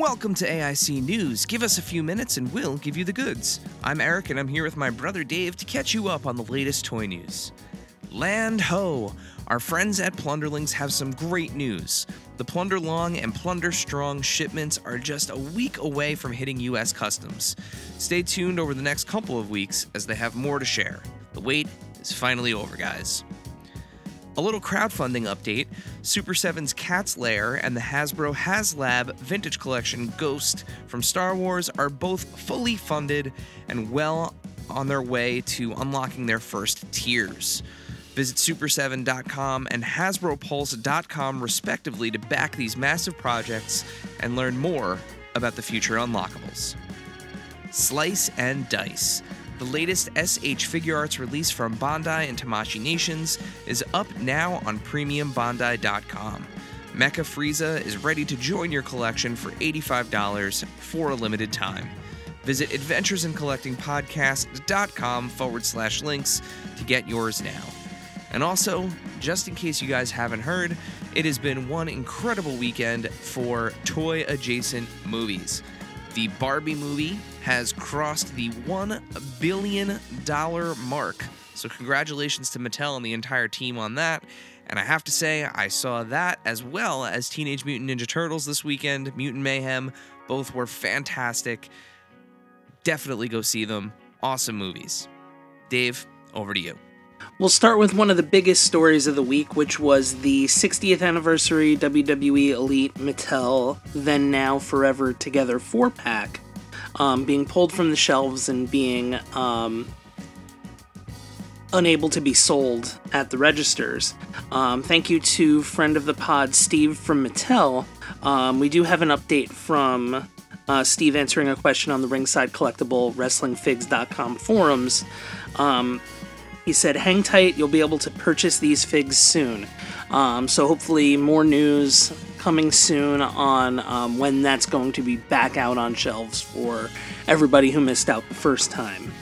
Welcome to AIC News. Give us a few minutes and we'll give you the goods. I'm Eric and I'm here with my brother Dave to catch you up on the latest toy news. Land ho! Our friends at Plunderlings have some great news. The Plunder Long and Plunder Strong shipments are just a week away from hitting US Customs. Stay tuned over the next couple of weeks as they have more to share. The wait is finally over, guys. A little crowdfunding update Super 7's Cat's Lair and the Hasbro HasLab Vintage Collection Ghost from Star Wars are both fully funded and well on their way to unlocking their first tiers. Visit super7.com and hasbropulse.com respectively to back these massive projects and learn more about the future unlockables. Slice and Dice. The latest S.H.Figuarts release from Bandai and Tamashii Nations is up now on premiumbandai.com. Mecha Frieza is ready to join your collection for $85 for a limited time. Visit adventuresincollectingpodcast.com forward slash links to get yours now. And also, just in case you guys haven't heard, it has been one incredible weekend for toy adjacent movies. The Barbie movie has crossed the $1 billion mark. So, congratulations to Mattel and the entire team on that. And I have to say, I saw that as well as Teenage Mutant Ninja Turtles this weekend, Mutant Mayhem. Both were fantastic. Definitely go see them. Awesome movies. Dave, over to you. We'll start with one of the biggest stories of the week, which was the 60th anniversary WWE Elite Mattel Then Now Forever Together 4 pack um, being pulled from the shelves and being um, unable to be sold at the registers. Um, thank you to friend of the pod, Steve from Mattel. Um, we do have an update from uh, Steve answering a question on the Ringside Collectible WrestlingFigs.com forums. He said, "Hang tight, you'll be able to purchase these figs soon." Um, so hopefully, more news coming soon on um, when that's going to be back out on shelves for everybody who missed out the first time.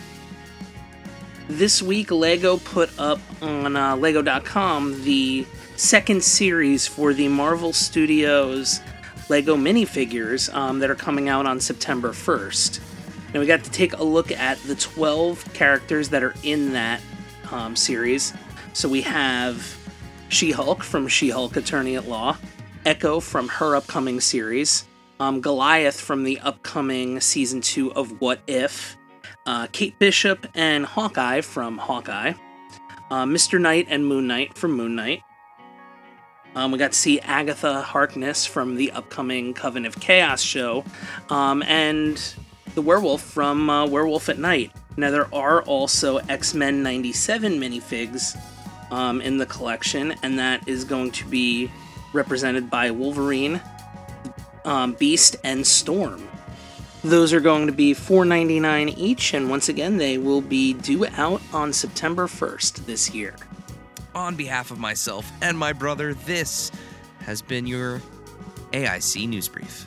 This week, Lego put up on uh, Lego.com the second series for the Marvel Studios Lego minifigures um, that are coming out on September 1st. And we got to take a look at the 12 characters that are in that um, series. So we have She Hulk from She Hulk Attorney at Law, Echo from her upcoming series, um, Goliath from the upcoming season two of What If, uh, Kate Bishop and Hawkeye from Hawkeye, uh, Mr. Knight and Moon Knight from Moon Knight. Um, we got to see Agatha Harkness from the upcoming Coven of Chaos show, um, and the werewolf from uh, Werewolf at Night. Now, there are also X Men 97 minifigs um, in the collection, and that is going to be represented by Wolverine, um, Beast, and Storm. Those are going to be $4.99 each, and once again, they will be due out on September 1st this year. On behalf of myself and my brother, this has been your AIC News Brief.